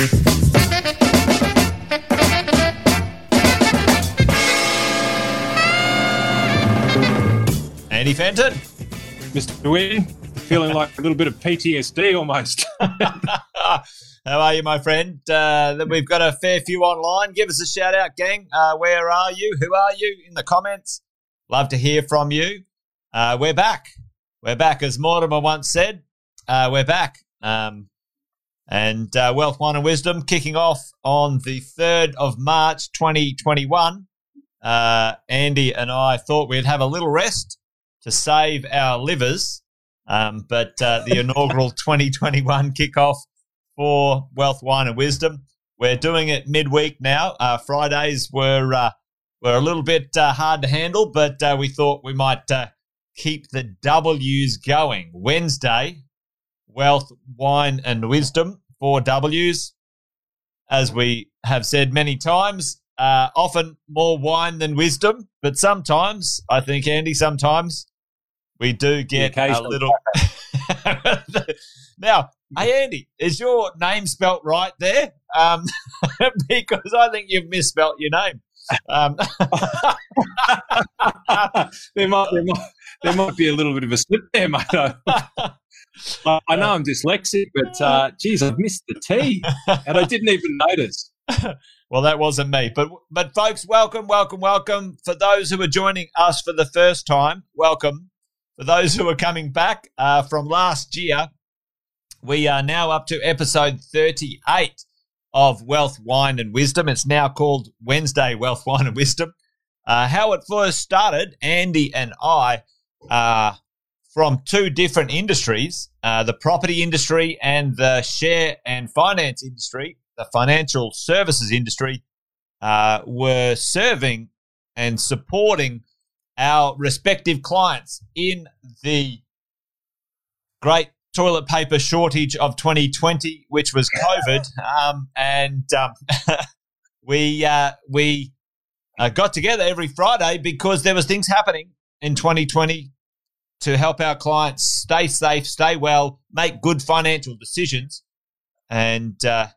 Andy Fenton. Mr. Wynn, feeling like a little bit of PTSD almost. How are you, my friend? Uh, we've got a fair few online. Give us a shout out, gang. Uh, where are you? Who are you? In the comments. Love to hear from you. Uh, we're back. We're back. As Mortimer once said, uh, we're back. Um, and uh, Wealth, Wine and Wisdom kicking off on the 3rd of March 2021. Uh, Andy and I thought we'd have a little rest to save our livers. Um, but uh, the inaugural 2021 kickoff for Wealth, Wine and Wisdom. We're doing it midweek now. Uh, Fridays were uh, were a little bit uh, hard to handle, but uh, we thought we might uh, keep the W's going. Wednesday, Wealth, Wine and Wisdom, four W's. As we have said many times, often more wine than wisdom, but sometimes, I think, Andy, sometimes we do get a little. now, hey Andy, is your name spelt right there? Um, because I think you've misspelt your name. Um, there, might, there, might, there might be a little bit of a slip there, mate. I know I'm dyslexic, but uh, geez, I've missed the T, and I didn't even notice. well, that wasn't me, but but folks, welcome, welcome, welcome. For those who are joining us for the first time, welcome. For those who are coming back uh, from last year, we are now up to episode 38 of Wealth, Wine and Wisdom. It's now called Wednesday Wealth, Wine and Wisdom. Uh, how it first started, Andy and I are from two different industries uh, the property industry and the share and finance industry, the financial services industry, uh, were serving and supporting our respective clients in the great toilet paper shortage of 2020, which was COVID, um, and um, we uh, we uh, got together every Friday because there was things happening in 2020 to help our clients stay safe, stay well, make good financial decisions, and uh,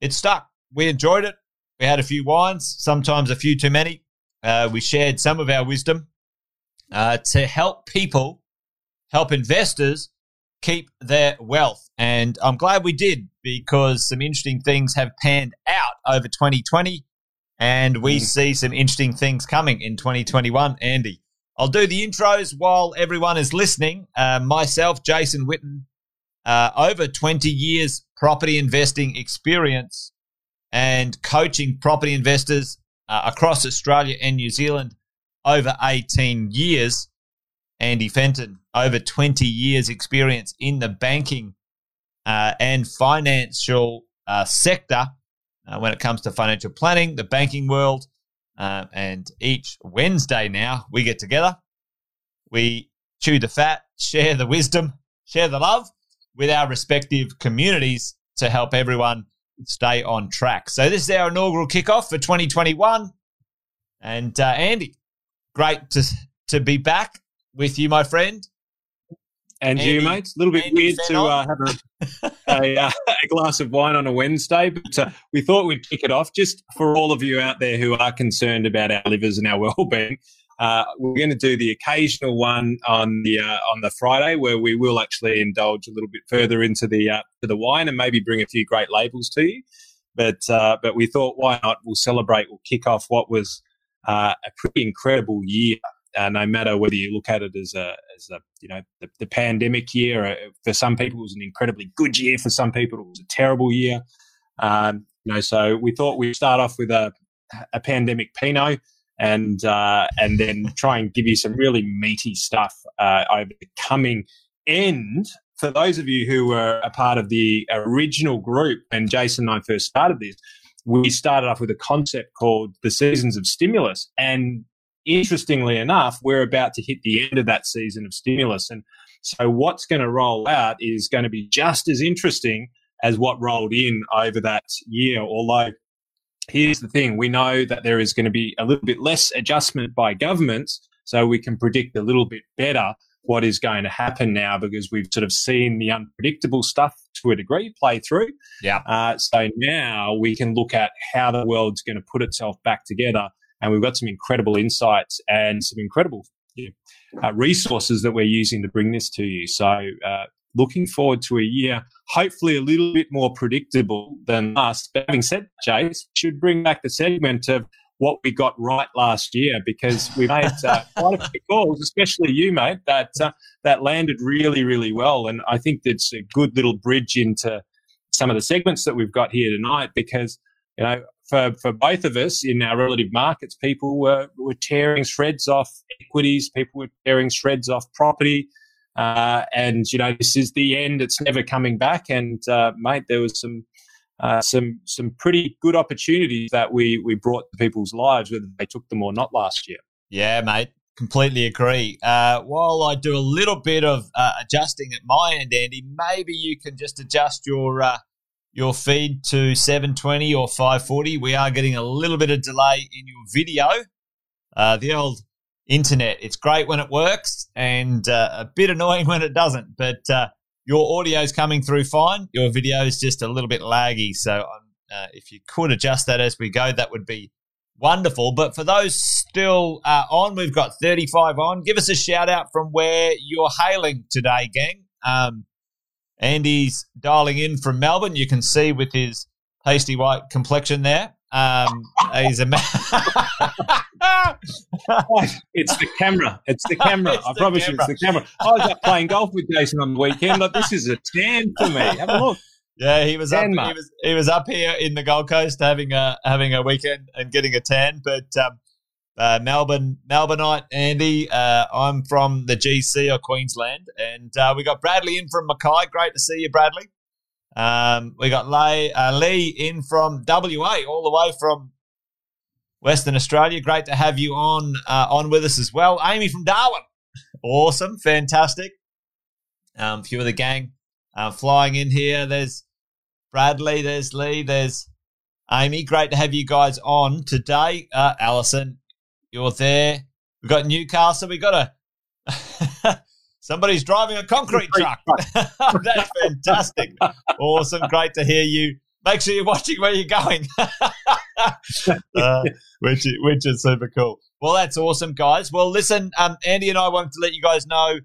it stuck. We enjoyed it. We had a few wines, sometimes a few too many. Uh, we shared some of our wisdom uh, to help people, help investors keep their wealth. And I'm glad we did because some interesting things have panned out over 2020 and we mm. see some interesting things coming in 2021. Andy, I'll do the intros while everyone is listening. Uh, myself, Jason Witten, uh, over 20 years property investing experience and coaching property investors uh, across Australia and New Zealand over 18 years. Andy Fenton, over 20 years experience in the banking uh, and financial uh, sector uh, when it comes to financial planning, the banking world. Uh, and each Wednesday now, we get together. We chew the fat, share the wisdom, share the love with our respective communities to help everyone stay on track. So, this is our inaugural kickoff for 2021. And uh, Andy, great to to be back with you, my friend. And Andy, you, mate. A little bit Andy weird to uh, have a, a, uh, a, glass of wine on a Wednesday, but uh, we thought we'd kick it off just for all of you out there who are concerned about our livers and our well-being. Uh, we're going to do the occasional one on the uh, on the Friday, where we will actually indulge a little bit further into the uh, to the wine and maybe bring a few great labels to you. But but we thought, why not? We'll celebrate. We'll kick off what was uh, a pretty incredible year. Uh, no matter whether you look at it as a, as a you know, the, the pandemic year, uh, for some people it was an incredibly good year. For some people it was a terrible year. Um, you know, so we thought we'd start off with a, a pandemic Pinot and uh, and then try and give you some really meaty stuff uh, over the coming end. For those of you who were a part of the original group, and Jason and I first started this, we started off with a concept called the seasons of stimulus. And interestingly enough, we're about to hit the end of that season of stimulus. And so what's going to roll out is going to be just as interesting as what rolled in over that year. Although here's the thing, we know that there is going to be a little bit less adjustment by governments. So we can predict a little bit better what is going to happen now because we've sort of seen the unpredictable stuff to a degree play through. Yeah. Uh, so now we can look at how the world's going to put itself back together. And we've got some incredible insights and some incredible uh, resources that we're using to bring this to you. So, uh, looking forward to a year, hopefully a little bit more predictable than last. But having said that, Chase, should bring back the segment of what we got right last year because we made uh, quite a few calls, especially you, mate, that uh, that landed really, really well. And I think that's a good little bridge into some of the segments that we've got here tonight because you know for, for both of us in our relative markets, people were, were tearing shreds off equities, people were tearing shreds off property. Uh, and, you know, this is the end. It's never coming back. And, uh, mate, there was some uh, some some pretty good opportunities that we we brought to people's lives, whether they took them or not last year. Yeah, mate, completely agree. Uh, while I do a little bit of uh, adjusting at my end, Andy, maybe you can just adjust your uh, your feed to 720 or 540. We are getting a little bit of delay in your video. Uh, the old internet, it's great when it works and uh, a bit annoying when it doesn't, but your audio is coming through fine. Your video is just a little bit laggy. So um, uh, if you could adjust that as we go, that would be wonderful. But for those still uh, on, we've got 35 on. Give us a shout out from where you're hailing today, gang. Um, Andy's dialing in from Melbourne. You can see with his pasty white complexion there. Um, he's a man. it's the camera. It's the camera. It's I promise camera. you, it's the camera. I was up playing golf with Jason on the weekend. But this is a tan for me. Have a look. Yeah, he was up. He was, he was up here in the Gold Coast having a having a weekend and getting a tan. But um, uh, Melbourne, Melbourneite, Andy. Uh, I'm from the GC or Queensland, and uh, we got Bradley in from Mackay. Great to see you, Bradley. Um, we got Lee, uh, Lee in from WA, all the way from Western Australia. Great to have you on uh, on with us as well. Amy from Darwin, awesome, fantastic. Um, a few of the gang uh, flying in here. There's Bradley, there's Lee, there's Amy. Great to have you guys on today. Uh, Allison, you're there. We've got Newcastle. We've got a Somebody's driving a concrete truck. That's fantastic. awesome. Great to hear you. Make sure you're watching where you're going, uh, which, which is super cool. Well, that's awesome, guys. Well, listen, um, Andy and I wanted to let you guys know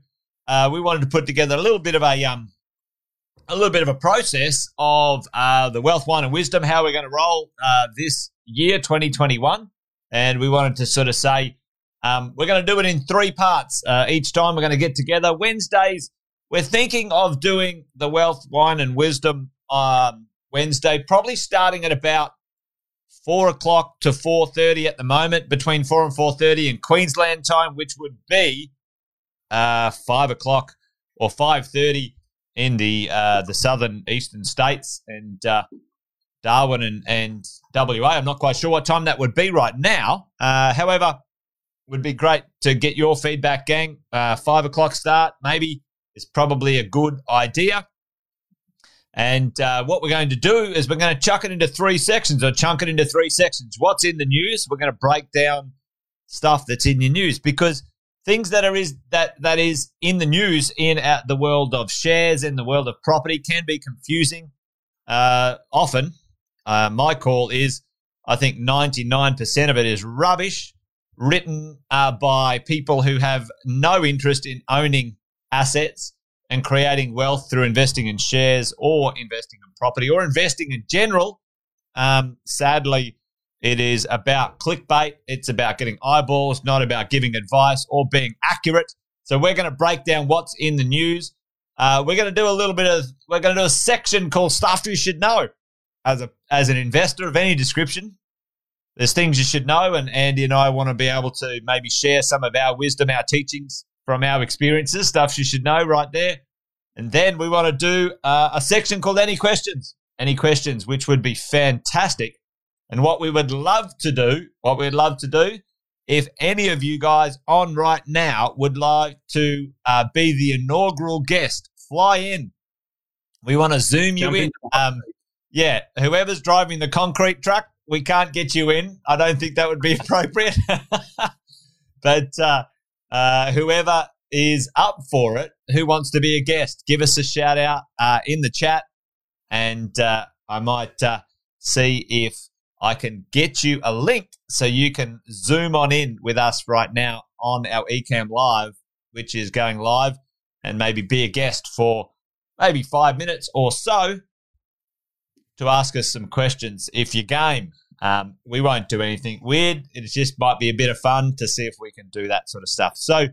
uh, we wanted to put together a little bit of a um, a little bit of a process of uh, the wealth, wine, and wisdom, how we're going to roll uh, this year, 2021. And we wanted to sort of say, um, we're going to do it in three parts. Uh, each time we're going to get together. Wednesdays, we're thinking of doing the wealth, wine, and wisdom um, Wednesday, probably starting at about four o'clock to four thirty at the moment, between four and four thirty in Queensland time, which would be uh, five o'clock or five thirty in the uh, the southern eastern states and uh, Darwin and, and WA. I'm not quite sure what time that would be right now. Uh, however, would be great to get your feedback, gang. Uh, five o'clock start, maybe, is probably a good idea. And uh, what we're going to do is we're going to chuck it into three sections or chunk it into three sections. What's in the news? We're going to break down stuff that's in the news because things that are is that that is in the news in uh, the world of shares in the world of property can be confusing. Uh, often, uh, my call is I think ninety nine percent of it is rubbish written uh, by people who have no interest in owning assets and creating wealth through investing in shares or investing in property or investing in general. Um, sadly, it is about clickbait. It's about getting eyeballs, not about giving advice or being accurate. So we're going to break down what's in the news. Uh, we're going to do a little bit of, we're going to do a section called stuff you should know as a, as an investor of any description there's things you should know, and Andy and I want to be able to maybe share some of our wisdom, our teachings from our experiences, stuff you should know right there. And then we want to do uh, a section called Any Questions. Any Questions, which would be fantastic. And what we would love to do, what we'd love to do, if any of you guys on right now would like to uh, be the inaugural guest, fly in. We want to zoom you in. Um, yeah, whoever's driving the concrete truck, we can't get you in. I don't think that would be appropriate. but uh, uh, whoever is up for it. Who wants to be a guest? Give us a shout out uh, in the chat, and uh, I might uh, see if I can get you a link so you can zoom on in with us right now on our Ecamm Live, which is going live, and maybe be a guest for maybe five minutes or so to ask us some questions if you're game. Um, we won't do anything weird. It just might be a bit of fun to see if we can do that sort of stuff. So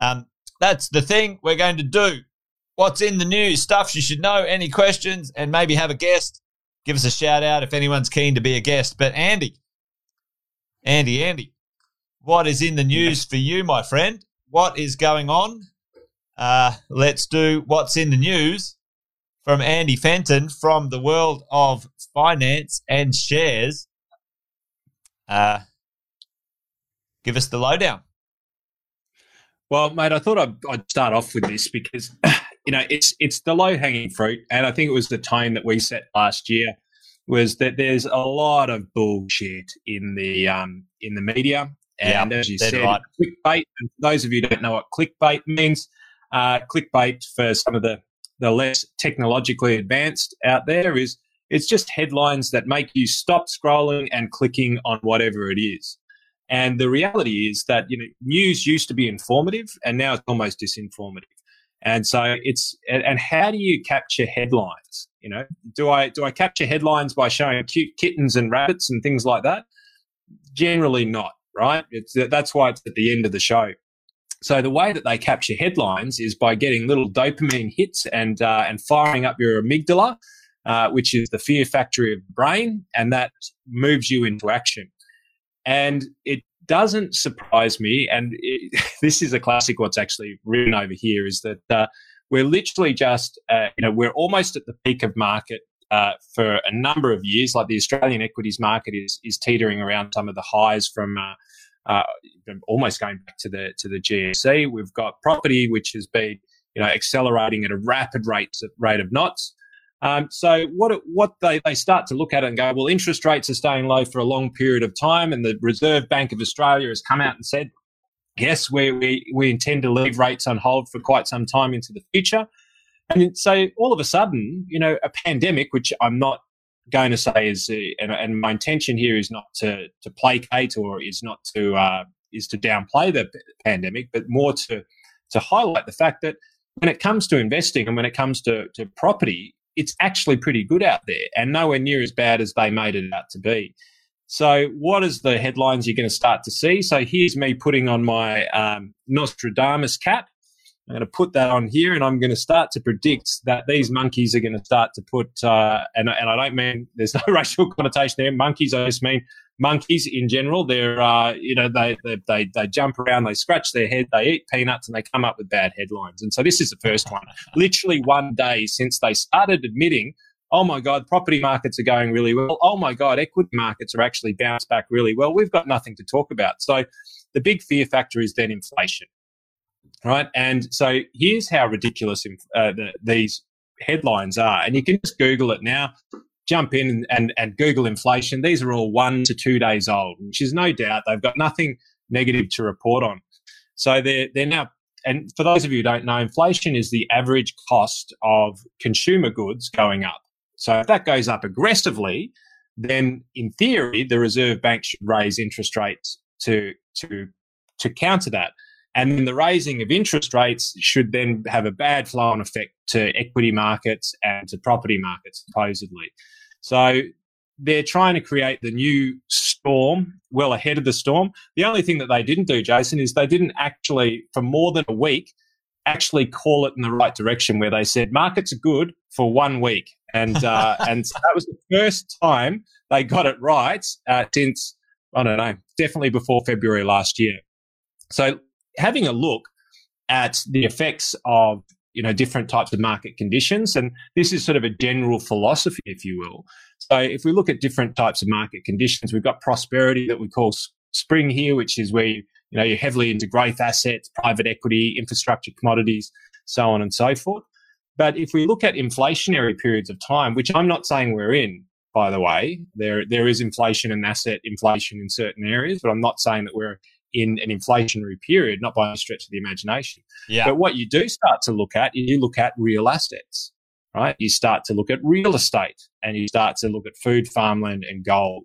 um, that's the thing we're going to do. What's in the news? Stuff you should know. Any questions? And maybe have a guest. Give us a shout out if anyone's keen to be a guest. But Andy, Andy, Andy, what is in the news for you, my friend? What is going on? Uh, let's do what's in the news from Andy Fenton from the world of finance and shares. Uh, give us the lowdown. Well, mate, I thought I'd, I'd, start off with this because you know it's it's the low hanging fruit, and I think it was the tone that we set last year was that there's a lot of bullshit in the um, in the media, and as you said, right. clickbait. And for those of you who don't know what clickbait means, uh, clickbait for some of the the less technologically advanced out there is it's just headlines that make you stop scrolling and clicking on whatever it is. And the reality is that, you know, news used to be informative and now it's almost disinformative. And so it's, and how do you capture headlines? You know, do I, do I capture headlines by showing cute kittens and rabbits and things like that? Generally not, right? It's, that's why it's at the end of the show. So the way that they capture headlines is by getting little dopamine hits and, uh, and firing up your amygdala, uh, which is the fear factory of the brain, and that moves you into action. And it doesn't surprise me, and it, this is a classic. What's actually written over here is that uh, we're literally just, uh, you know, we're almost at the peak of market uh, for a number of years. Like the Australian equities market is is teetering around some of the highs from. Uh, almost going back to the to the GFC, we've got property which has been you know accelerating at a rapid rate rate of knots. Um, so what what they, they start to look at it and go, well, interest rates are staying low for a long period of time, and the Reserve Bank of Australia has come out and said, yes, we we, we intend to leave rates on hold for quite some time into the future. And so all of a sudden, you know, a pandemic, which I'm not going to say is, uh, and, and, my intention here is not to to placate or is not to uh, is to downplay the pandemic, but more to to highlight the fact that when it comes to investing and when it comes to, to property, it's actually pretty good out there and nowhere near as bad as they made it out to be. So, what is the headlines you're going to start to see? So, here's me putting on my um, Nostradamus cap. I'm going to put that on here, and I'm going to start to predict that these monkeys are going to start to put, uh, and, and I don't mean there's no racial connotation there. Monkeys, I just mean monkeys in general. They're, uh, you know, they, they, they, they jump around, they scratch their head, they eat peanuts, and they come up with bad headlines. And so this is the first one. Literally one day since they started admitting, oh my God, property markets are going really well. Oh my God, equity markets are actually bounced back really well. We've got nothing to talk about. So the big fear factor is then inflation. Right. And so here's how ridiculous uh, the, these headlines are. And you can just Google it now jump in and, and, and Google inflation. These are all one to two days old, which is no doubt they've got nothing negative to report on. So they're, they're now, and for those of you who don't know, inflation is the average cost of consumer goods going up. So if that goes up aggressively, then in theory, the Reserve Bank should raise interest rates to, to, to counter that. And then the raising of interest rates should then have a bad flow on effect to equity markets and to property markets, supposedly. So they're trying to create the new storm well ahead of the storm. The only thing that they didn't do, Jason, is they didn't actually, for more than a week, actually call it in the right direction where they said markets are good for one week. And, uh, and so that was the first time they got it right uh, since, I don't know, definitely before February last year. So having a look at the effects of you know different types of market conditions and this is sort of a general philosophy if you will. So if we look at different types of market conditions we've got prosperity that we call spring here which is where you, know you're heavily into growth assets private equity infrastructure commodities so on and so forth. But if we look at inflationary periods of time which i'm not saying we're in by the way there there is inflation and asset inflation in certain areas but i'm not saying that we're in an inflationary period, not by any stretch of the imagination. Yeah. But what you do start to look at, you look at real assets, right? You start to look at real estate and you start to look at food, farmland, and gold,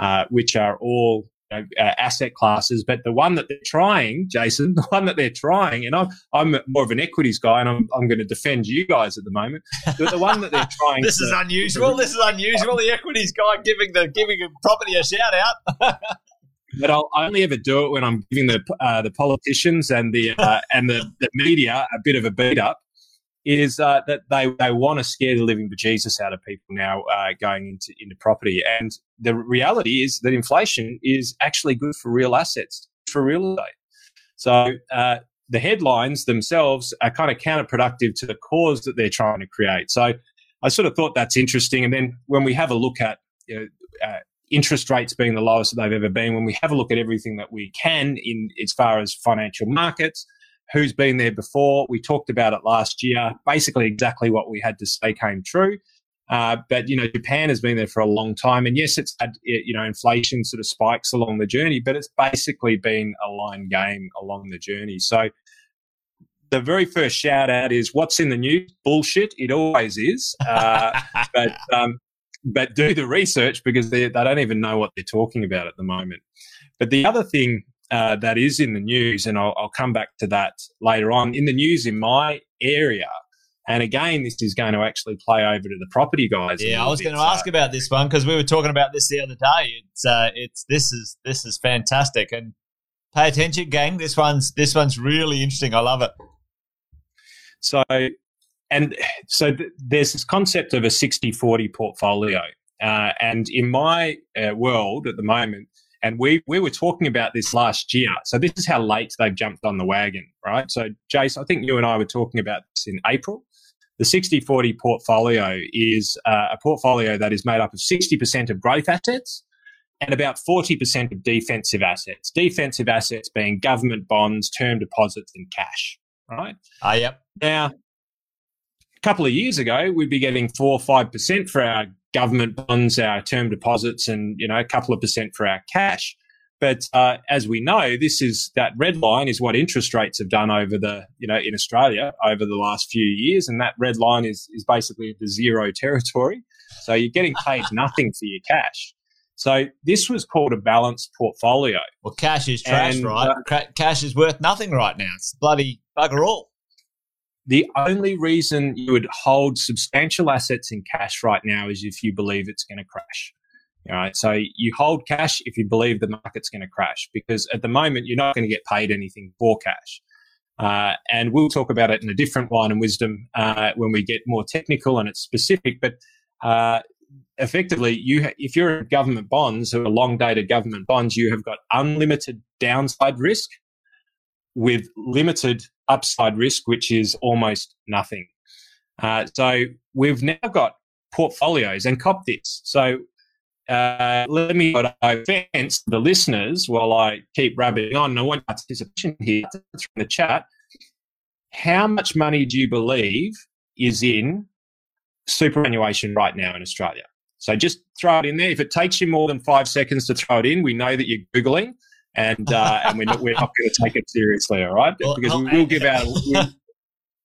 uh, which are all you know, uh, asset classes. But the one that they're trying, Jason, the one that they're trying, and I'm, I'm more of an equities guy and I'm, I'm going to defend you guys at the moment. But the one that they're trying this to, is unusual. This is unusual. The equities guy giving the giving property a shout out. but I'll only ever do it when I'm giving the uh, the politicians and the uh, and the, the media a bit of a beat up. Is uh, that they they want to scare the living bejesus out of people now uh, going into into property, and the reality is that inflation is actually good for real assets for real estate. So uh, the headlines themselves are kind of counterproductive to the cause that they're trying to create. So I sort of thought that's interesting. And then when we have a look at you know, uh, interest rates being the lowest that they've ever been, when we have a look at everything that we can in as far as financial markets, who's been there before, we talked about it last year. Basically, exactly what we had to say came true. Uh, but you know, Japan has been there for a long time, and yes, it's had you know inflation sort of spikes along the journey, but it's basically been a line game along the journey. So the very first shout out is what's in the news? Bullshit. It always is. Uh, but um, but do the research because they, they don't even know what they're talking about at the moment. But the other thing uh, that is in the news, and I'll, I'll, come back to that later on, in the news in my area, and again, this is going to actually play over to the property guys. Yeah, I was going to ask about this one because we were talking about this the other day. It's uh, it's this is this is fantastic, and pay attention, gang. This one's this one's really interesting. I love it. So and so th- there's this concept of a 60 40 portfolio. Uh, and in my uh, world at the moment, and we, we were talking about this last year. So this is how late they've jumped on the wagon, right? So, Jace, I think you and I were talking about this in April. The 60 40 portfolio is uh, a portfolio that is made up of 60% of growth assets and about 40% of defensive assets. Defensive assets being government bonds, term deposits, and cash, right? Ah, yep. Now, couple of years ago, we'd be getting four or five percent for our government bonds, our term deposits, and you know a couple of percent for our cash. But uh, as we know, this is that red line is what interest rates have done over the you know in Australia over the last few years, and that red line is is basically the zero territory. So you're getting paid nothing for your cash. So this was called a balanced portfolio. Well, cash is trash, and, right? Uh, cash is worth nothing right now. It's bloody bugger all. The only reason you would hold substantial assets in cash right now is if you believe it's going to crash. All right. So you hold cash if you believe the market's going to crash because at the moment you're not going to get paid anything for cash. Uh, and we'll talk about it in a different line and wisdom uh, when we get more technical and it's specific. But uh, effectively, you ha- if you're in government bonds or long dated government bonds, you have got unlimited downside risk with limited upside risk, which is almost nothing. Uh, so we've now got portfolios and cop this. So uh, let me offense the listeners while I keep rabbiting on. I want participation here in the chat. How much money do you believe is in superannuation right now in Australia? So just throw it in there. If it takes you more than five seconds to throw it in, we know that you're Googling and uh, and we're not, we're not going to take it seriously, all right? Well, because we will give out we'll,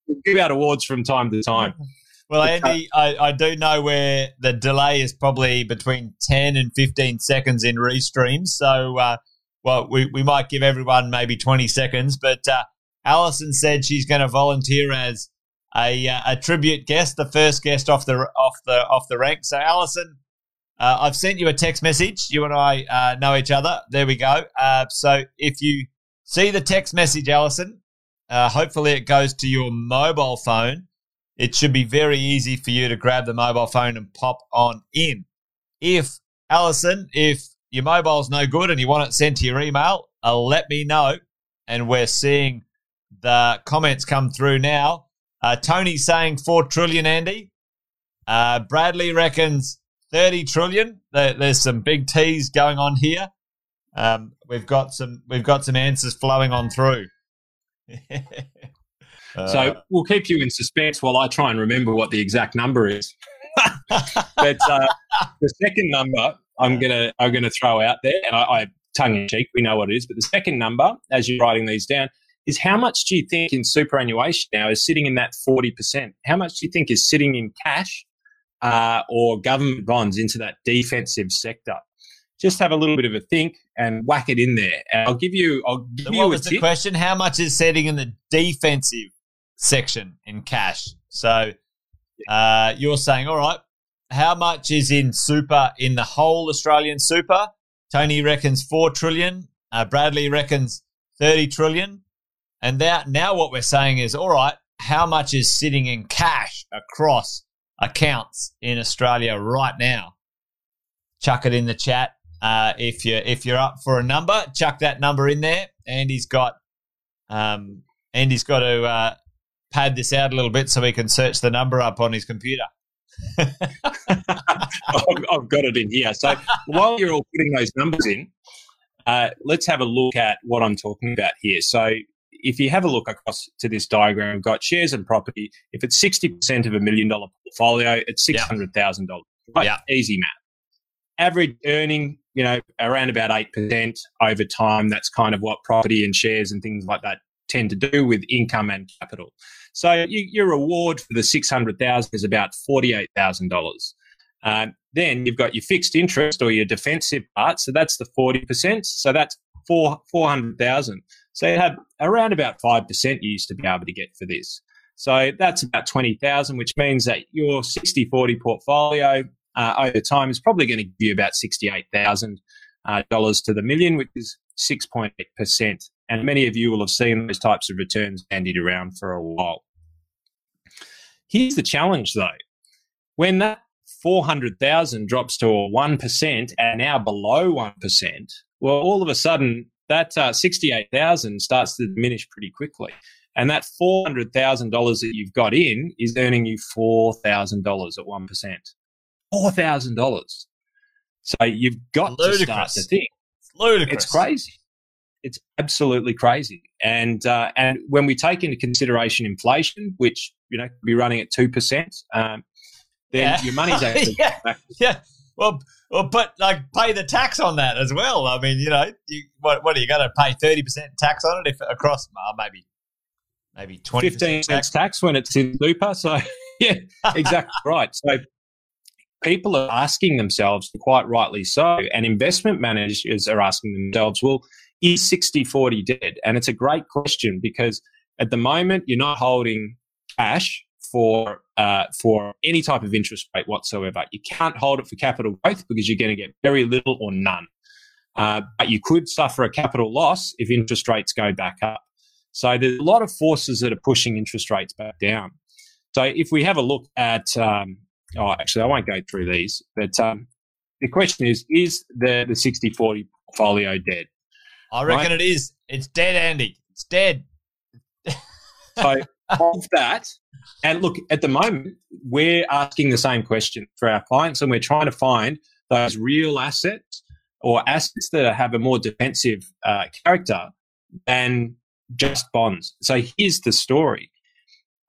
we'll give out awards from time to time. Well, Andy, I, I do know where the delay is probably between 10 and 15 seconds in restreams. So, uh, well, we, we might give everyone maybe 20 seconds. But uh, Alison said she's going to volunteer as a, uh, a tribute guest, the first guest off the off the off the rank. So, Alison, uh, I've sent you a text message. You and I uh, know each other. There we go. Uh, so if you see the text message, Alison, uh, hopefully it goes to your mobile phone. It should be very easy for you to grab the mobile phone and pop on in. If, Alison, if your mobile's no good and you want it sent to your email, uh, let me know. And we're seeing the comments come through now. Uh, Tony's saying 4 trillion, Andy. Bradley reckons 30 trillion. There, there's some big T's going on here. Um, we've got some we've got some answers flowing on through. uh, so we'll keep you in suspense while I try and remember what the exact number is. but uh, the second number I'm gonna I'm gonna throw out there, and I, I tongue in cheek. We know what it is. But the second number, as you're writing these down, is how much do you think in superannuation now is sitting in that 40%? How much do you think is sitting in cash uh, or government bonds into that defensive sector? Just have a little bit of a think and whack it in there. And I'll give you. I'll give so you what was the question? How much is sitting in the defensive section in cash? So uh, you're saying, all right, how much is in super in the whole Australian super? Tony reckons four trillion. Uh, Bradley reckons thirty trillion. And that now what we're saying is, all right, how much is sitting in cash across accounts in Australia right now? Chuck it in the chat. Uh, if you if you're up for a number, chuck that number in there. Andy's got um, Andy's got to uh, pad this out a little bit so he can search the number up on his computer. I've, got it in here. So while you're all putting those numbers in, uh, let's have a look at what I'm talking about here. So if you have a look across to this diagram, we've got shares and property. If it's 60% of a million dollar portfolio, it's $600,000. Right? Yeah. Easy math. Average earning, you know, around about 8% over time. That's kind of what property and shares and things like that tend to do with income and capital. So you, your reward for the 600,000 is about $48,000. Um, then you've got your fixed interest or your defensive part. So that's the 40%. So that's four, 400,000. So you have around about 5% you used to be able to get for this. So that's about 20,000, which means that your 60 40 portfolio uh, over time is probably going to give you about $68,000 uh, to the million, which is 6.8%. And many of you will have seen those types of returns bandied around for a while. Here's the challenge though. When that 400,000 drops to a 1% and now below 1%, well, all of a sudden that uh, 68,000 starts to diminish pretty quickly. And that $400,000 that you've got in is earning you $4,000 at 1%. $4,000. So you've got ludicrous. to start to think. It's ludicrous. It's crazy. It's absolutely crazy. And uh, and when we take into consideration inflation, which you know could be running at two percent, um, then yeah. your money's actually yeah. yeah. Well, well, but like pay the tax on that as well. I mean, you know, you, what, what are you going to pay thirty percent tax on it if across uh, maybe maybe twenty fifteen tax. tax when it's in super. So yeah, exactly right. So people are asking themselves, quite rightly so, and investment managers are asking themselves, well, is 60 40 dead? And it's a great question because at the moment you're not holding cash for uh, for any type of interest rate whatsoever. You can't hold it for capital growth because you're going to get very little or none. Uh, but you could suffer a capital loss if interest rates go back up. So there's a lot of forces that are pushing interest rates back down. So if we have a look at, um, oh, actually, I won't go through these, but um, the question is: Is the the 60-40 portfolio dead? I reckon right? it is. It's dead, Andy. It's dead. so of that, and look, at the moment, we're asking the same question for our clients, and we're trying to find those real assets or assets that have a more defensive uh, character than just bonds. So here's the story.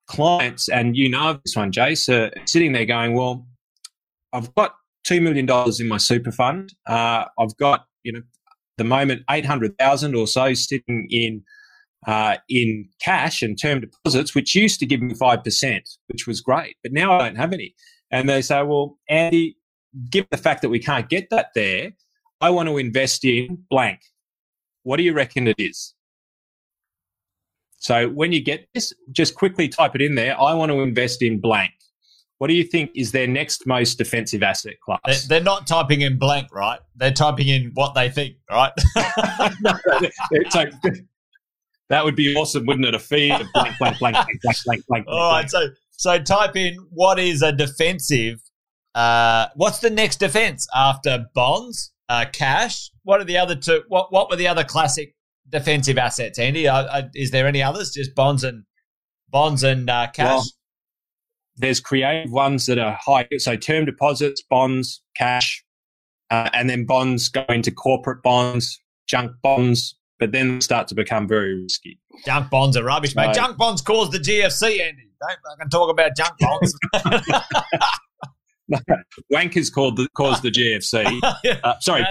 Clients, and you know this one, Jace, are sitting there going, Well, I've got $2 million in my super fund. Uh, I've got, you know, the moment 800,000 or so sitting in uh, in cash and term deposits, which used to give me 5%, which was great. But now I don't have any. And they say, well, Andy, given the fact that we can't get that there, I want to invest in blank. What do you reckon it is? So when you get this, just quickly type it in there. I want to invest in blank. What do you think is their next most defensive asset class? They're not typing in blank, right? They're typing in what they think, right? no, so that would be awesome, wouldn't it? A feed of blank, blank, blank, blank, blank, blank, blank. All right, so so type in what is a defensive. Uh, what's the next defense after bonds, uh, cash? What are the other two? What what were the other classic defensive assets, Andy? Uh, uh is there any others? Just bonds and bonds and uh, cash. Well, there's creative ones that are high, so term deposits, bonds, cash, uh, and then bonds go into corporate bonds, junk bonds, but then start to become very risky. Junk bonds are rubbish, mate. junk bonds caused the GFC, Andy. Don't fucking talk about junk bonds. Wankers called the, caused the GFC. Uh, sorry,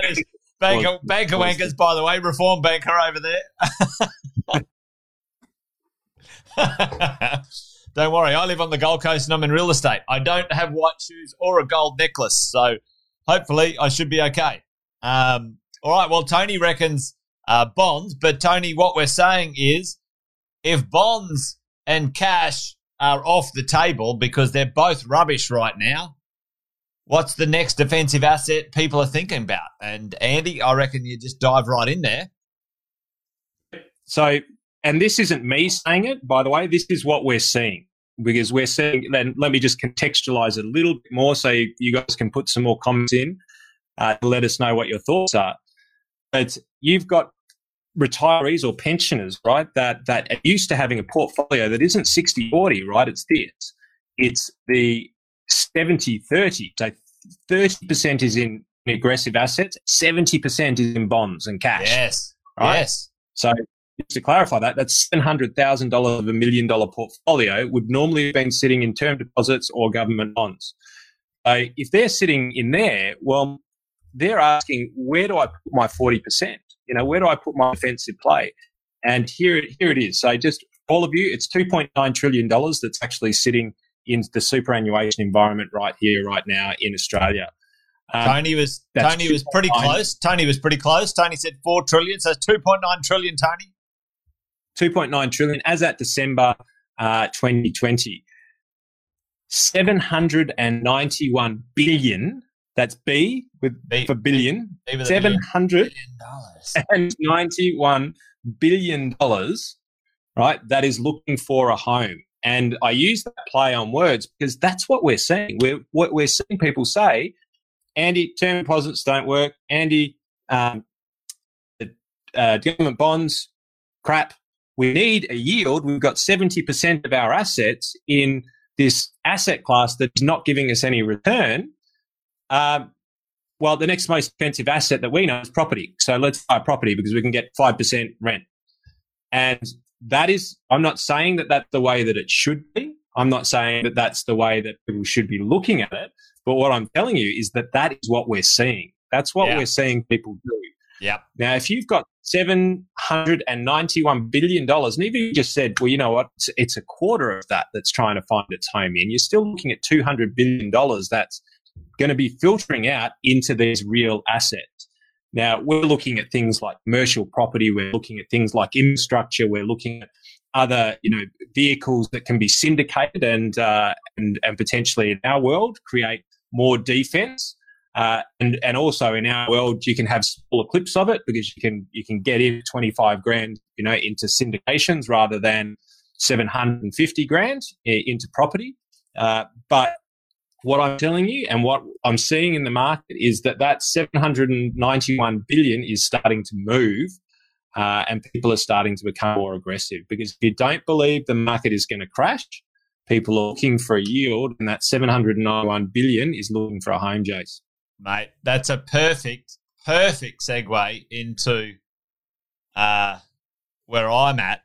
Banker, banker wankers, by the way, reform banker over there. don't worry, I live on the Gold Coast and I'm in real estate. I don't have white shoes or a gold necklace, so hopefully I should be okay. Um, all right, well, Tony reckons uh, bonds, but Tony, what we're saying is if bonds and cash are off the table because they're both rubbish right now, what's the next defensive asset people are thinking about? And Andy, I reckon you just dive right in there. So, and this isn't me saying it, by the way, this is what we're seeing because we're seeing, then let me just contextualize it a little bit more so you guys can put some more comments in uh, to let us know what your thoughts are. But you've got retirees or pensioners, right, that, that are used to having a portfolio that isn't 60 40, right? It's this. It's the 70 30. So 30% is in aggressive assets, 70% is in bonds and cash. Yes. Right? Yes. So just to clarify that, that's $700,000 of a million dollar portfolio would normally have been sitting in term deposits or government bonds. Uh, if they're sitting in there, well, they're asking, where do I put my 40%? You know, where do I put my defensive play? And here, here it is. So just all of you, it's $2.9 trillion that's actually sitting in the superannuation environment right here, right now in Australia. Um, Tony was Tony was pretty close. Tony was pretty close. Tony said four trillion, so two point nine trillion. Tony, two point nine trillion as at December uh, 2020. 791 billion that's B with B, for billion. Seven hundred and ninety-one billion dollars. Right, that is looking for a home, and I use that play on words because that's what we're seeing. We're what we're seeing people say. Andy, term deposits don't work. Andy, um, uh, government bonds, crap. We need a yield. We've got seventy percent of our assets in this asset class that's not giving us any return um, well, the next most expensive asset that we know is property. So let's buy property because we can get 5% rent. And that is, I'm not saying that that's the way that it should be. I'm not saying that that's the way that people should be looking at it. But what I'm telling you is that that is what we're seeing. That's what yeah. we're seeing people do. Yeah. Now, if you've got $791 billion, and even you just said, well, you know what, it's, it's a quarter of that that's trying to find its home in, you're still looking at $200 billion that's going to be filtering out into these real assets. Now, we're looking at things like commercial property, we're looking at things like infrastructure, we're looking at other, you know, vehicles that can be syndicated and uh, and and potentially in our world create more defense. Uh, and and also in our world, you can have smaller clips of it because you can you can get in twenty five grand, you know, into syndications rather than seven hundred and fifty grand into property. Uh, but what I'm telling you and what I'm seeing in the market is that that 791 billion is starting to move uh, and people are starting to become more aggressive. Because if you don't believe the market is going to crash, people are looking for a yield and that 791 billion is looking for a home, Jace. Mate, that's a perfect, perfect segue into uh, where I'm at,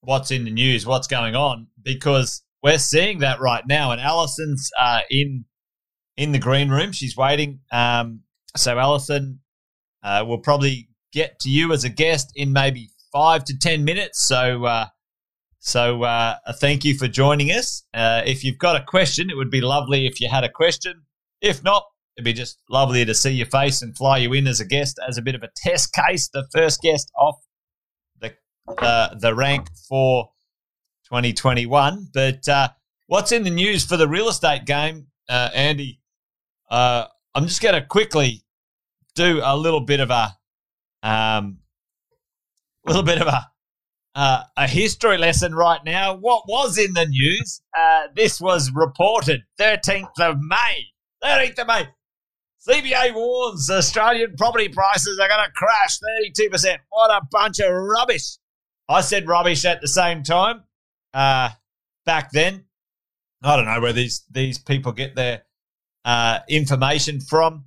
what's in the news, what's going on, because we're seeing that right now. And Allison's uh, in in the green room. She's waiting. Um, so Allison uh, will probably get to you as a guest in maybe five to ten minutes. So uh, so uh, thank you for joining us. Uh, if you've got a question, it would be lovely if you had a question. If not, it'd be just lovely to see your face and fly you in as a guest as a bit of a test case. The first guest off the uh, the rank for 2021. But uh, what's in the news for the real estate game, uh, Andy? Uh, I'm just going to quickly do a little bit of a, um, little bit of a, uh, a history lesson right now. What was in the news? Uh, this was reported 13th of May. 13th of May. CBA warns Australian property prices are going to crash 32%. What a bunch of rubbish. I said rubbish at the same time uh, back then. I don't know where these these people get their uh, information from.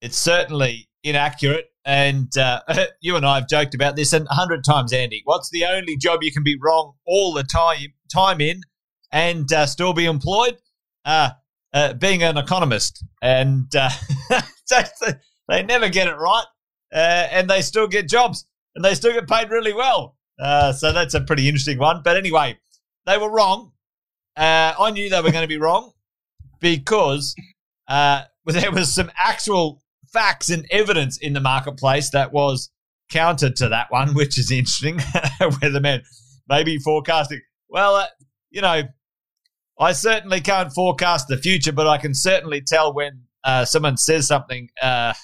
It's certainly inaccurate, and uh, you and I have joked about this a hundred times, Andy. What's the only job you can be wrong all the time time in and uh, still be employed? Uh, uh, being an economist, and they never get it right. and they still get jobs and they still get paid really well. Uh, so that's a pretty interesting one. But anyway, they were wrong. Uh, I knew they were going to be wrong because uh, there was some actual facts and evidence in the marketplace that was counter to that one, which is interesting. Weatherman maybe forecasting. Well, uh, you know, I certainly can't forecast the future, but I can certainly tell when uh, someone says something uh,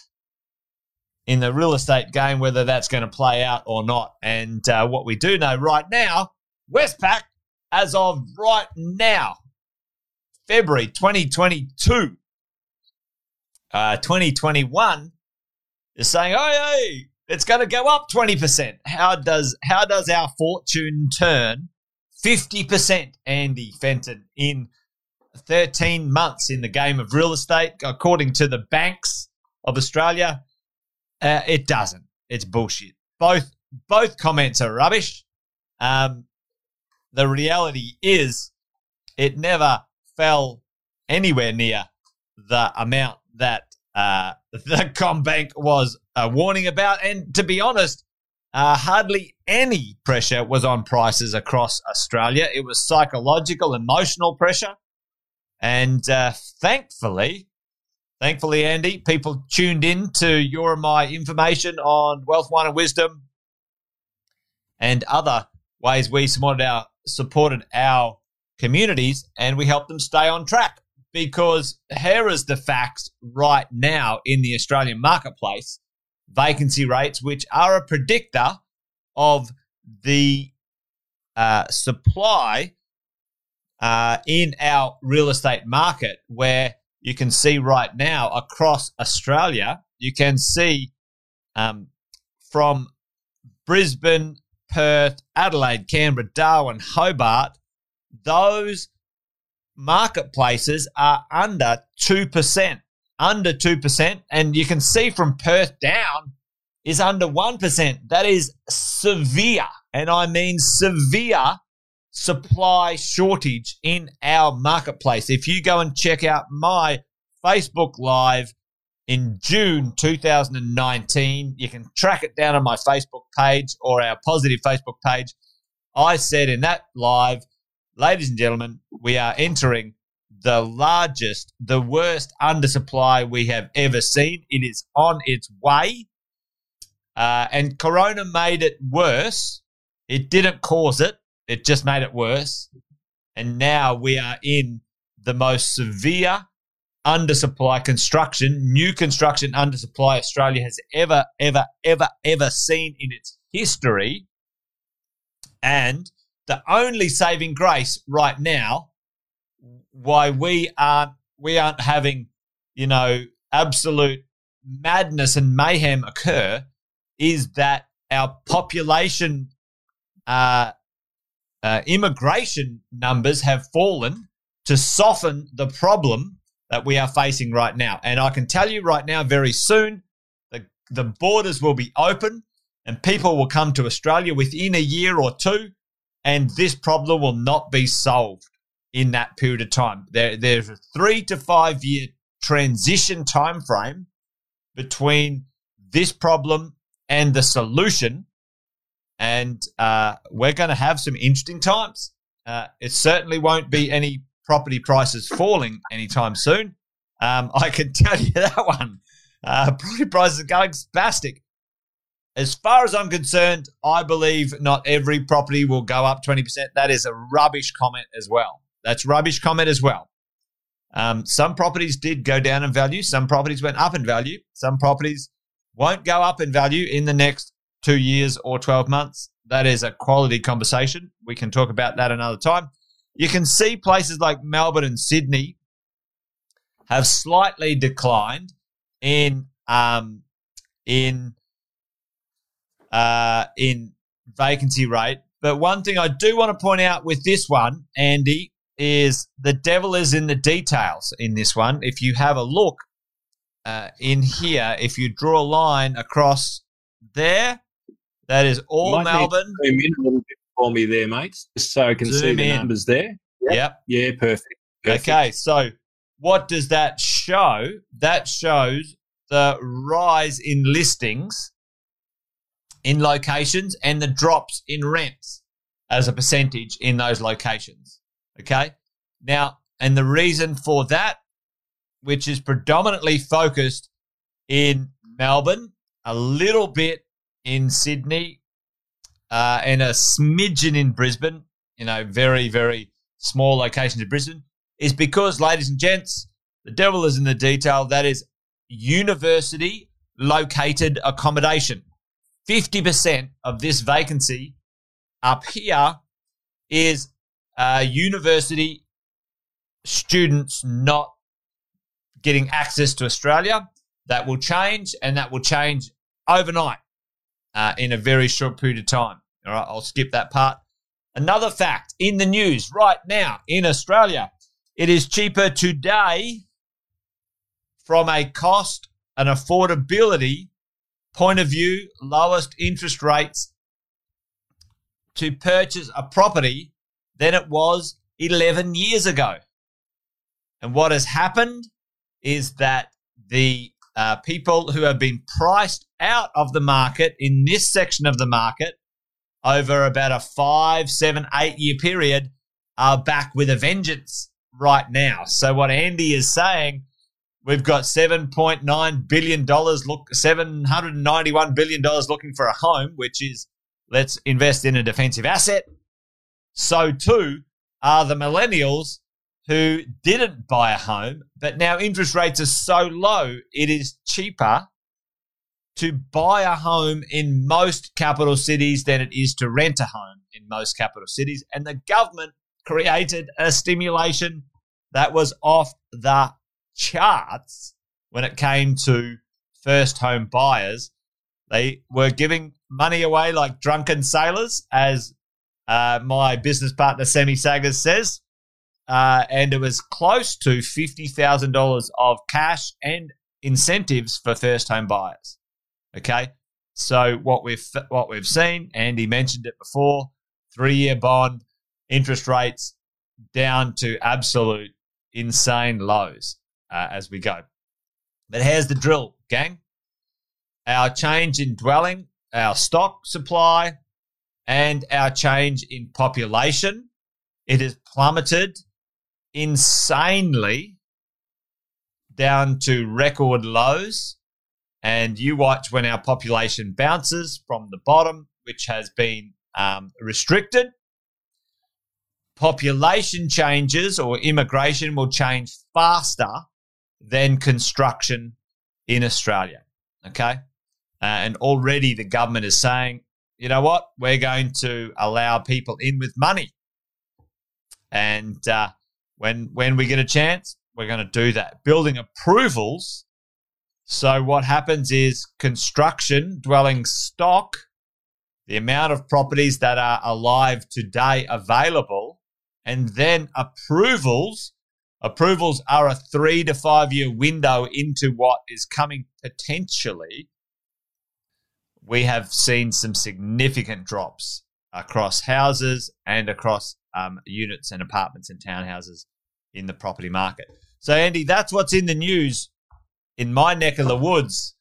in the real estate game whether that's going to play out or not. And uh, what we do know right now, Westpac, as of right now, February 2022, uh, 2021, is saying, oh, hey, it's going to go up 20%. How does, how does our fortune turn 50%, Andy Fenton, in 13 months in the game of real estate, according to the banks of Australia? Uh, it doesn't. It's bullshit. Both both comments are rubbish. Um, the reality is, it never fell anywhere near the amount that uh, the CommBank was uh, warning about. And to be honest, uh, hardly any pressure was on prices across Australia. It was psychological, emotional pressure. And uh, thankfully, thankfully, Andy, people tuned in to your and my information on Wealth, Wine and Wisdom and other ways we supported our, supported our communities and we helped them stay on track. Because here is the facts right now in the Australian marketplace vacancy rates, which are a predictor of the uh, supply uh, in our real estate market, where you can see right now across Australia, you can see um, from Brisbane, Perth, Adelaide, Canberra, Darwin, Hobart, those marketplaces are under 2%. Under 2%. And you can see from Perth down is under 1%. That is severe. And I mean severe supply shortage in our marketplace. If you go and check out my Facebook Live in June 2019, you can track it down on my Facebook page or our positive Facebook page. I said in that live, ladies and gentlemen, we are entering the largest, the worst undersupply we have ever seen. It is on its way. Uh, and Corona made it worse. It didn't cause it. It just made it worse. And now we are in the most severe undersupply construction, new construction undersupply Australia has ever, ever, ever, ever seen in its history. And the only saving grace right now, why we aren't we aren't having, you know, absolute madness and mayhem occur, is that our population uh, uh, immigration numbers have fallen to soften the problem that we are facing right now. And I can tell you right now, very soon, the, the borders will be open and people will come to Australia within a year or two, and this problem will not be solved in that period of time. There, there's a three to five year transition time frame between this problem and the solution and uh, we're going to have some interesting times. Uh, it certainly won't be any property prices falling anytime soon. Um, I can tell you that one. Uh, property prices are going spastic. As far as I'm concerned, I believe not every property will go up 20%. That is a rubbish comment as well. That's rubbish comment as well. Um, some properties did go down in value. Some properties went up in value. Some properties won't go up in value in the next two years or 12 months. That is a quality conversation. We can talk about that another time. You can see places like Melbourne and Sydney have slightly declined in um, in uh, in vacancy rate. But one thing I do want to point out with this one, Andy, is the devil is in the details in this one. If you have a look uh, in here, if you draw a line across there, that is all Melbourne. zoom in a little bit for me there, mates, just so I can zoom see the in. numbers there. Yep. yep. Yeah, perfect. perfect. Okay, so what does that show? That shows the rise in listings in locations and the drops in rents as a percentage in those locations. Okay. Now, and the reason for that, which is predominantly focused in Melbourne, a little bit in Sydney, uh, and a smidgen in Brisbane, you know, very, very small locations in Brisbane, is because, ladies and gents, the devil is in the detail. That is university located accommodation. 50% of this vacancy up here is uh, university students not getting access to Australia. That will change, and that will change overnight uh, in a very short period of time. All right, I'll skip that part. Another fact in the news right now in Australia, it is cheaper today from a cost and affordability point of view, lowest interest rates to purchase a property than it was 11 years ago. And what has happened is that the uh, people who have been priced out of the market in this section of the market over about a five, seven, eight year period are back with a vengeance right now. So, what Andy is saying We've got $7.9 billion, look, $791 billion looking for a home, which is let's invest in a defensive asset. So too are the millennials who didn't buy a home, but now interest rates are so low, it is cheaper to buy a home in most capital cities than it is to rent a home in most capital cities. And the government created a stimulation that was off the charts when it came to first home buyers. They were giving money away like drunken sailors, as uh, my business partner Semi Saggers says. Uh, and it was close to $50,000 of cash and incentives for first home buyers. Okay. So what we've what we've seen, Andy mentioned it before, three year bond, interest rates down to absolute insane lows uh, as we go. But here's the drill, gang. Our change in dwelling, our stock supply, and our change in population, it has plummeted insanely down to record lows. And you watch when our population bounces from the bottom, which has been um, restricted. Population changes or immigration will change faster than construction in Australia. Okay. Uh, and already the government is saying, you know what? We're going to allow people in with money. And uh, when when we get a chance, we're going to do that. Building approvals. So what happens is construction, dwelling stock, the amount of properties that are alive today available, and then approvals Approvals are a three to five year window into what is coming potentially. We have seen some significant drops across houses and across um, units and apartments and townhouses in the property market. So, Andy, that's what's in the news in my neck of the woods.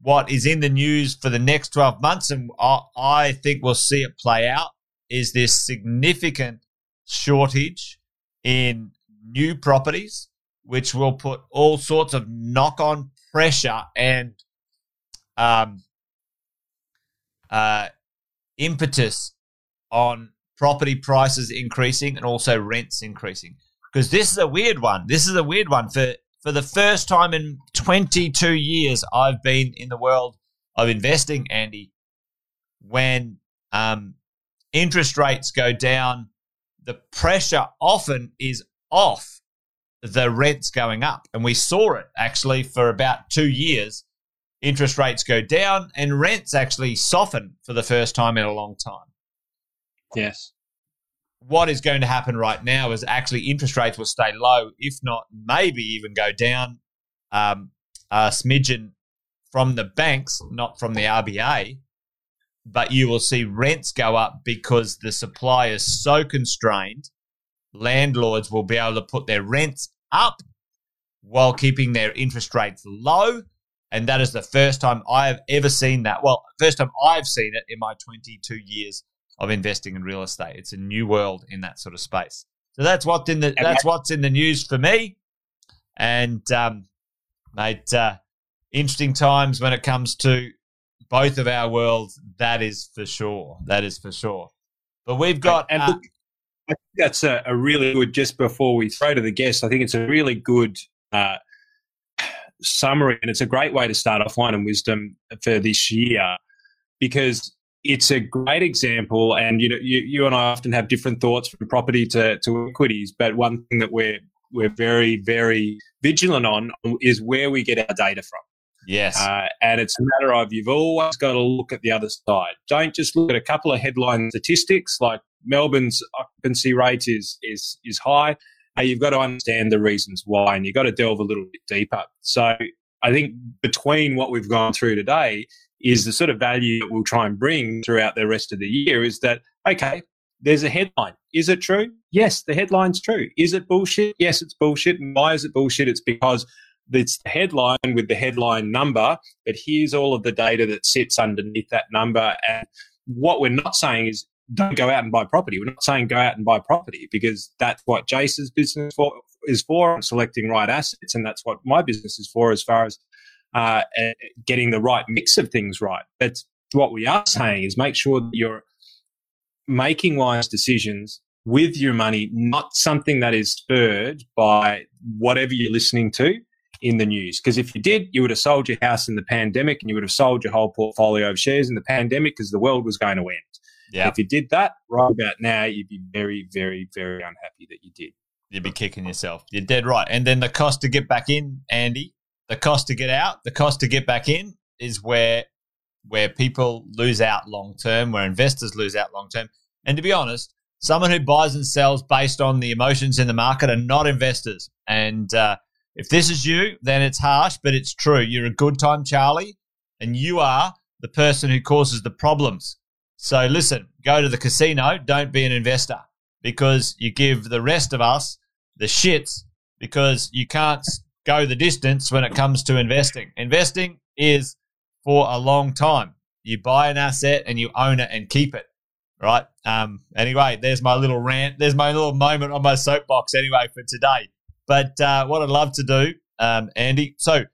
What is in the news for the next 12 months, and I think we'll see it play out, is this significant shortage in new properties, which will put all sorts of knock on pressure and um, uh, impetus on property prices increasing and also rents increasing. Because this is a weird one. This is a weird one. For, for the first time in 22 years, I've been in the world of investing, Andy, when um, interest rates go down, the pressure often is off the rents going up. And we saw it actually for about two years. Interest rates go down and rents actually soften for the first time in a long time. Yes. What is going to happen right now is actually interest rates will stay low, if not maybe even go down um, a smidgen from the banks, not from the RBA. But you will see rents go up because the supply is so constrained landlords will be able to put their rents up while keeping their interest rates low. And that is the first time I have ever seen that. Well, first time I've seen it in my 22 years of investing in real estate. It's a new world in that sort of space. So that's what's in the that's what's in the news for me. And um, mate, uh, interesting times when it comes to both of our worlds. That is for sure. That is for sure. But we've got. And, and look, I think that's a, a, really good. Just before we throw to the guests, I think it's a really good uh, summary, and it's a great way to start off wine and wisdom for this year because it's a great example. And you know, you, you and I often have different thoughts from property to, to equities, but one thing that we're we're very very vigilant on is where we get our data from. Yes. Uh, and it's a matter of you've always got to look at the other side. Don't just look at a couple of headline statistics like Melbourne's occupancy rate is is is high. Uh, you've got to understand the reasons why, and you've got to delve a little bit deeper. So I think between what we've gone through today is the sort of value that we'll try and bring throughout the rest of the year is that okay, there's a headline. Is it true? Yes, the headline's true. Is it bullshit? Yes, it's bullshit. And why is it bullshit? It's because it's the headline with the headline number, but here's all of the data that sits underneath that number. And what we're not saying is don't go out and buy property. We're not saying go out and buy property because that's what Jace's business for, is for, selecting right assets. And that's what my business is for as far as uh, getting the right mix of things right. But what we are saying is make sure that you're making wise decisions with your money, not something that is spurred by whatever you're listening to in the news. Because if you did, you would have sold your house in the pandemic and you would have sold your whole portfolio of shares in the pandemic because the world was going to end. Yeah. If you did that right about now, you'd be very, very, very unhappy that you did. You'd be kicking yourself. You're dead right. And then the cost to get back in, Andy, the cost to get out, the cost to get back in is where where people lose out long term, where investors lose out long term. And to be honest, someone who buys and sells based on the emotions in the market are not investors. And uh, if this is you, then it's harsh, but it's true. You're a good time, Charlie, and you are the person who causes the problems. So listen, go to the casino, don't be an investor because you give the rest of us the shits because you can't go the distance when it comes to investing. Investing is for a long time. You buy an asset and you own it and keep it. Right. Um, anyway, there's my little rant. There's my little moment on my soapbox anyway for today. But uh, what I'd love to do, um, Andy. So,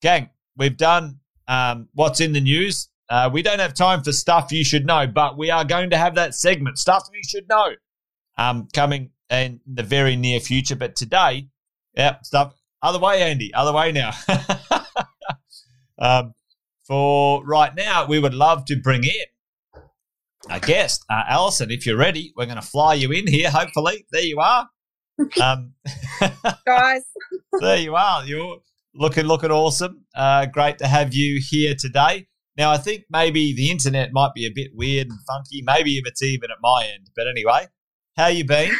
gang, we've done um, what's in the news. Uh, we don't have time for stuff you should know, but we are going to have that segment, stuff you should know, um, coming in the very near future. But today, yeah, stuff other way, Andy, other way now. um, for right now, we would love to bring in a guest, uh, Alison. If you're ready, we're going to fly you in here. Hopefully, there you are. Um, Guys, there you are. You're looking looking awesome. Uh, great to have you here today. Now, I think maybe the internet might be a bit weird and funky. Maybe if it's even at my end. But anyway, how you been?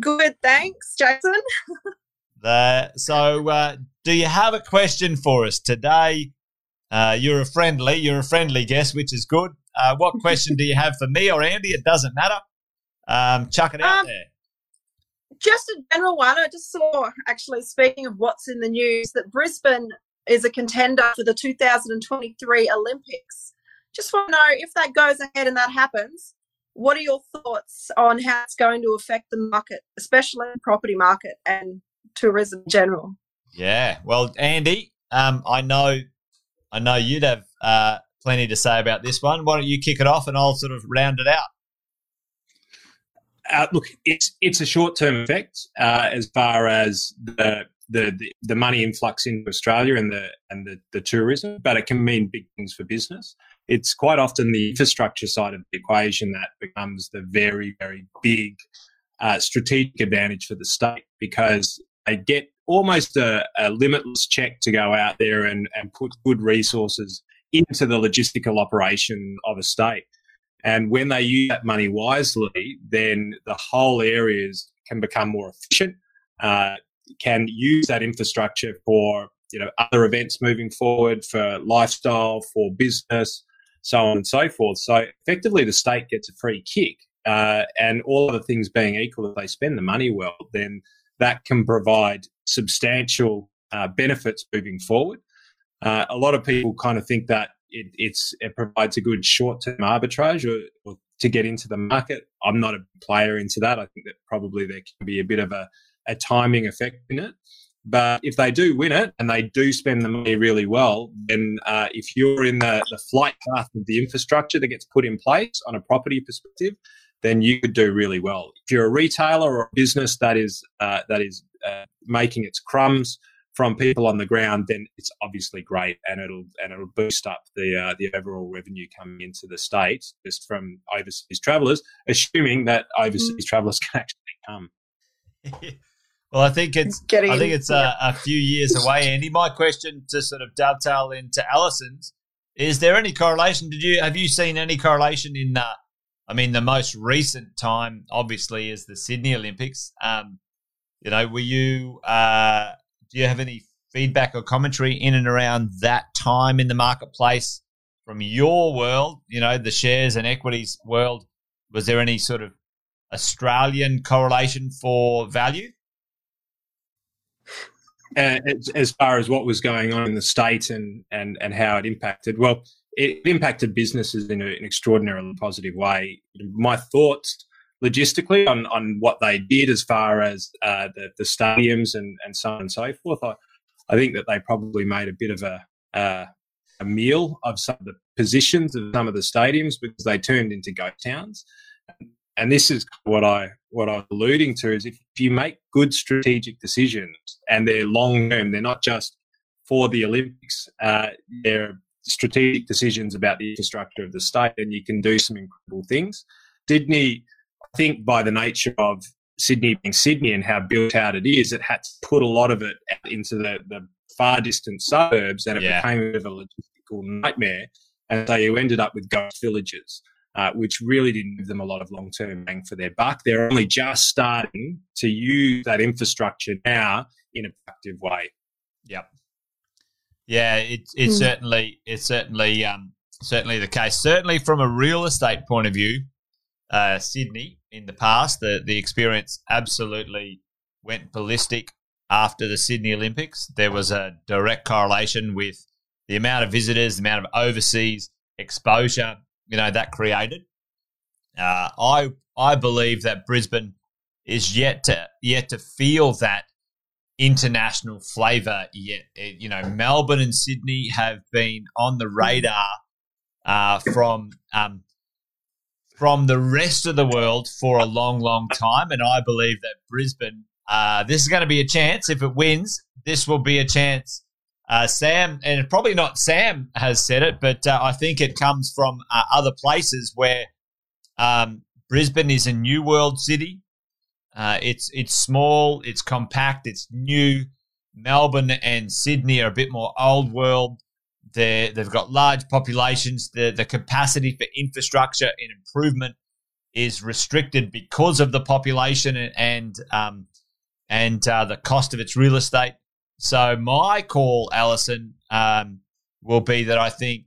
Good, thanks, Jason. So, uh, do you have a question for us today? Uh, you're a friendly, you're a friendly guest, which is good. Uh, what question do you have for me or Andy? It doesn't matter. Um, chuck it out um, there. Just a general one. I just saw, actually, speaking of what's in the news, that Brisbane is a contender for the 2023 Olympics. Just want to know if that goes ahead and that happens, what are your thoughts on how it's going to affect the market, especially the property market and tourism in general? Yeah, well, Andy, um, I know, I know you'd have uh, plenty to say about this one. Why don't you kick it off, and I'll sort of round it out. Uh, look, it's it's a short term effect uh, as far as the the, the, the money influx into Australia and the and the, the tourism, but it can mean big things for business. It's quite often the infrastructure side of the equation that becomes the very very big uh, strategic advantage for the state because they get almost a, a, limitless check to go out there and, and put good resources into the logistical operation of a state. And when they use that money wisely, then the whole areas can become more efficient. Uh, can use that infrastructure for you know other events moving forward, for lifestyle, for business, so on and so forth. So effectively, the state gets a free kick, uh, and all other things being equal, if they spend the money well, then that can provide substantial uh, benefits moving forward. Uh, a lot of people kind of think that it, it provides a good short term arbitrage or, or, to get into the market. I'm not a player into that. I think that probably there can be a bit of a, a timing effect in it. But if they do win it and they do spend the money really well, then uh, if you're in the, the flight path of the infrastructure that gets put in place on a property perspective, then you could do really well. If you're a retailer or a business that is uh, that is uh, making its crumbs from people on the ground, then it's obviously great, and it'll and it'll boost up the uh, the overall revenue coming into the state just from overseas travellers, assuming that overseas mm. travellers can actually come. well, I think it's Getting, I think it's yeah. a, a, few years away, Andy. My question to sort of dovetail into Allison's is: there any correlation? Did you have you seen any correlation in? Uh, I mean, the most recent time, obviously, is the Sydney Olympics. Um, you know, were you? Uh, do you have any feedback or commentary in and around that time in the marketplace from your world? You know, the shares and equities world. Was there any sort of Australian correlation for value? Uh, as far as what was going on in the state and and and how it impacted, well, it impacted businesses in an extraordinarily positive way. My thoughts logistically on, on what they did as far as uh, the, the stadiums and, and so on and so forth, I, I think that they probably made a bit of a, uh, a meal of some of the positions of some of the stadiums because they turned into ghost towns. And this is what I what I'm alluding to is if you make good strategic decisions and they're long term, they're not just for the Olympics. Uh, they're strategic decisions about the infrastructure of the state, and you can do some incredible things. Sydney, I think, by the nature of Sydney being Sydney and how built out it is, it had to put a lot of it into the, the far distant suburbs, and it yeah. became a bit of a logistical nightmare. And so you ended up with ghost villages. Uh, which really didn't give them a lot of long term bang for their buck. They're only just starting to use that infrastructure now in a productive way. Yep. Yeah, it, it's mm. certainly it's certainly um, certainly the case. Certainly from a real estate point of view, uh, Sydney in the past, the the experience absolutely went ballistic after the Sydney Olympics. There was a direct correlation with the amount of visitors, the amount of overseas exposure, you know, that created. Uh, I I believe that Brisbane is yet to yet to feel that international flavour yet. It, you know, Melbourne and Sydney have been on the radar uh, from um, from the rest of the world for a long, long time, and I believe that Brisbane. Uh, this is going to be a chance. If it wins, this will be a chance. Uh, Sam, and probably not Sam has said it, but uh, I think it comes from uh, other places where um, Brisbane is a new world city. Uh, it's it's small, it's compact, it's new. Melbourne and Sydney are a bit more old world. they they've got large populations. The the capacity for infrastructure and improvement is restricted because of the population and and, um, and uh, the cost of its real estate. So my call, Allison, um, will be that I think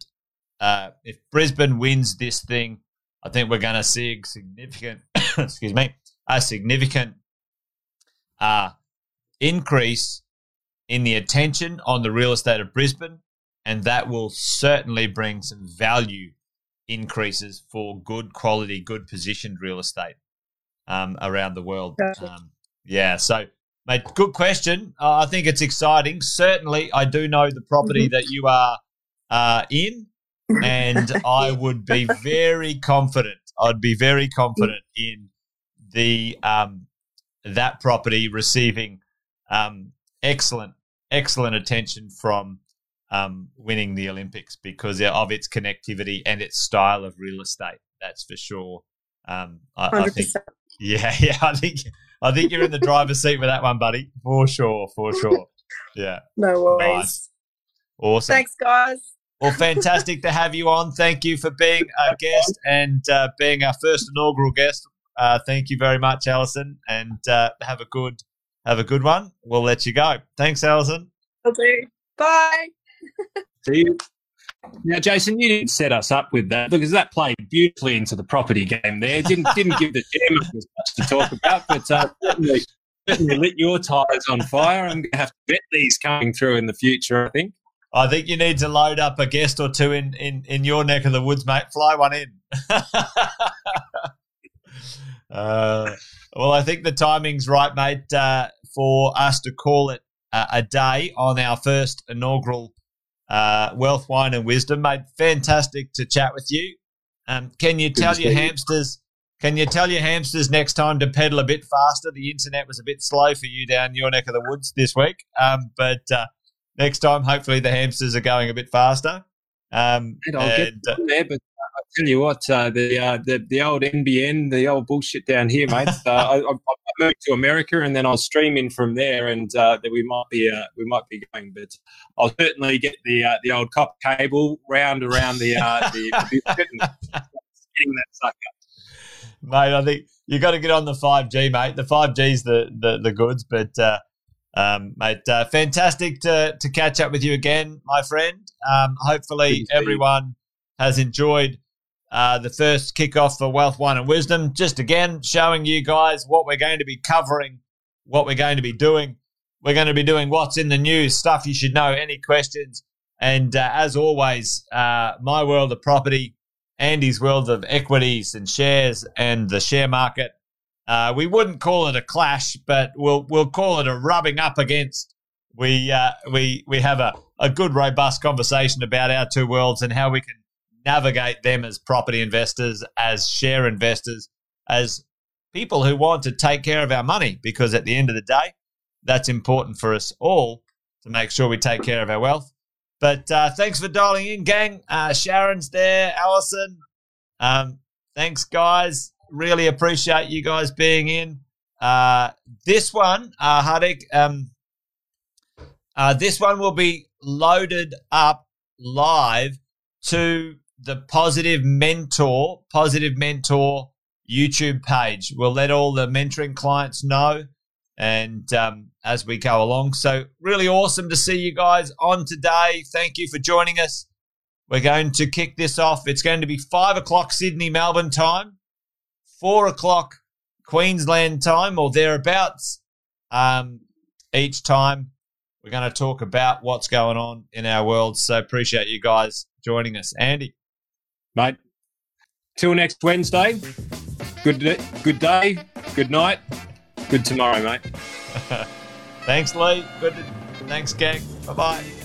uh, if Brisbane wins this thing, I think we're going to see a significant, excuse me, a significant uh, increase in the attention on the real estate of Brisbane, and that will certainly bring some value increases for good quality, good positioned real estate um, around the world. Um, yeah, so mate, good question. Uh, I think it's exciting. Certainly, I do know the property mm-hmm. that you are uh, in, and I would be very confident. I'd be very confident in the um, that property receiving um, excellent excellent attention from um, winning the Olympics because of its connectivity and its style of real estate. That's for sure. Um, I, I, think, yeah, yeah, I think I think you're in the driver's seat with that one, buddy, for sure, for sure. Yeah, no worries. Nice. Awesome. Thanks, guys. Well, fantastic to have you on. Thank you for being a guest and uh, being our first inaugural guest uh, thank you very much, Allison, and uh, have a good have a good one. We'll let you go. Thanks, Allison. Okay. Bye. See you. Now, Jason, you didn't set us up with that because that played beautifully into the property game. There didn't didn't give the chairman as much to talk about, but uh, certainly, certainly lit your tires on fire. I'm going to have to bet these coming through in the future. I think. I think you need to load up a guest or two in, in, in your neck of the woods, mate. Fly one in. uh, well, I think the timing's right, mate, uh, for us to call it a day on our first inaugural uh, Wealth, Wine, and Wisdom, mate. Fantastic to chat with you. Um, can you tell your hamsters? Can you tell your hamsters next time to pedal a bit faster? The internet was a bit slow for you down your neck of the woods this week, um, but uh, next time, hopefully, the hamsters are going a bit faster. Um, and I'll and, get uh, there, but tell you what, uh, the, uh, the the old NBN, the old bullshit down here, mate. Uh, I, I, moved to America, and then I'll stream in from there, and uh, that we might be uh, we might be going. But I'll certainly get the uh, the old cop cable round around the uh, the, the getting that sucker. Mate, I think you got to get on the five G, mate. The five G's the, the the goods, but uh, um, mate, uh, fantastic to to catch up with you again, my friend. Um, hopefully, everyone has enjoyed uh, the first kickoff for Wealth, Wine, and Wisdom. Just again, showing you guys what we're going to be covering, what we're going to be doing. We're going to be doing what's in the news, stuff you should know, any questions. And uh, as always, uh, my world of property, Andy's world of equities and shares and the share market. Uh, we wouldn't call it a clash, but we'll we'll call it a rubbing up against. We uh, we we have a, a good robust conversation about our two worlds and how we can navigate them as property investors, as share investors, as people who want to take care of our money. Because at the end of the day, that's important for us all to make sure we take care of our wealth. But uh, thanks for dialing in, gang. Uh, Sharon's there, Allison. Um, thanks, guys. Really appreciate you guys being in. Uh, this one, uh, Hardik, um, uh, this one will be loaded up live to the Positive Mentor, Positive Mentor YouTube page. We'll let all the mentoring clients know and um, as we go along. So, really awesome to see you guys on today. Thank you for joining us. We're going to kick this off. It's going to be five o'clock Sydney, Melbourne time, four o'clock Queensland time, or thereabouts. Um, each time, we're going to talk about what's going on in our world. So, appreciate you guys joining us. Andy mate. Till next Wednesday. Good good day, good night, good tomorrow, mate. Thanks, Lee. Good. Thanks, gang. Bye bye.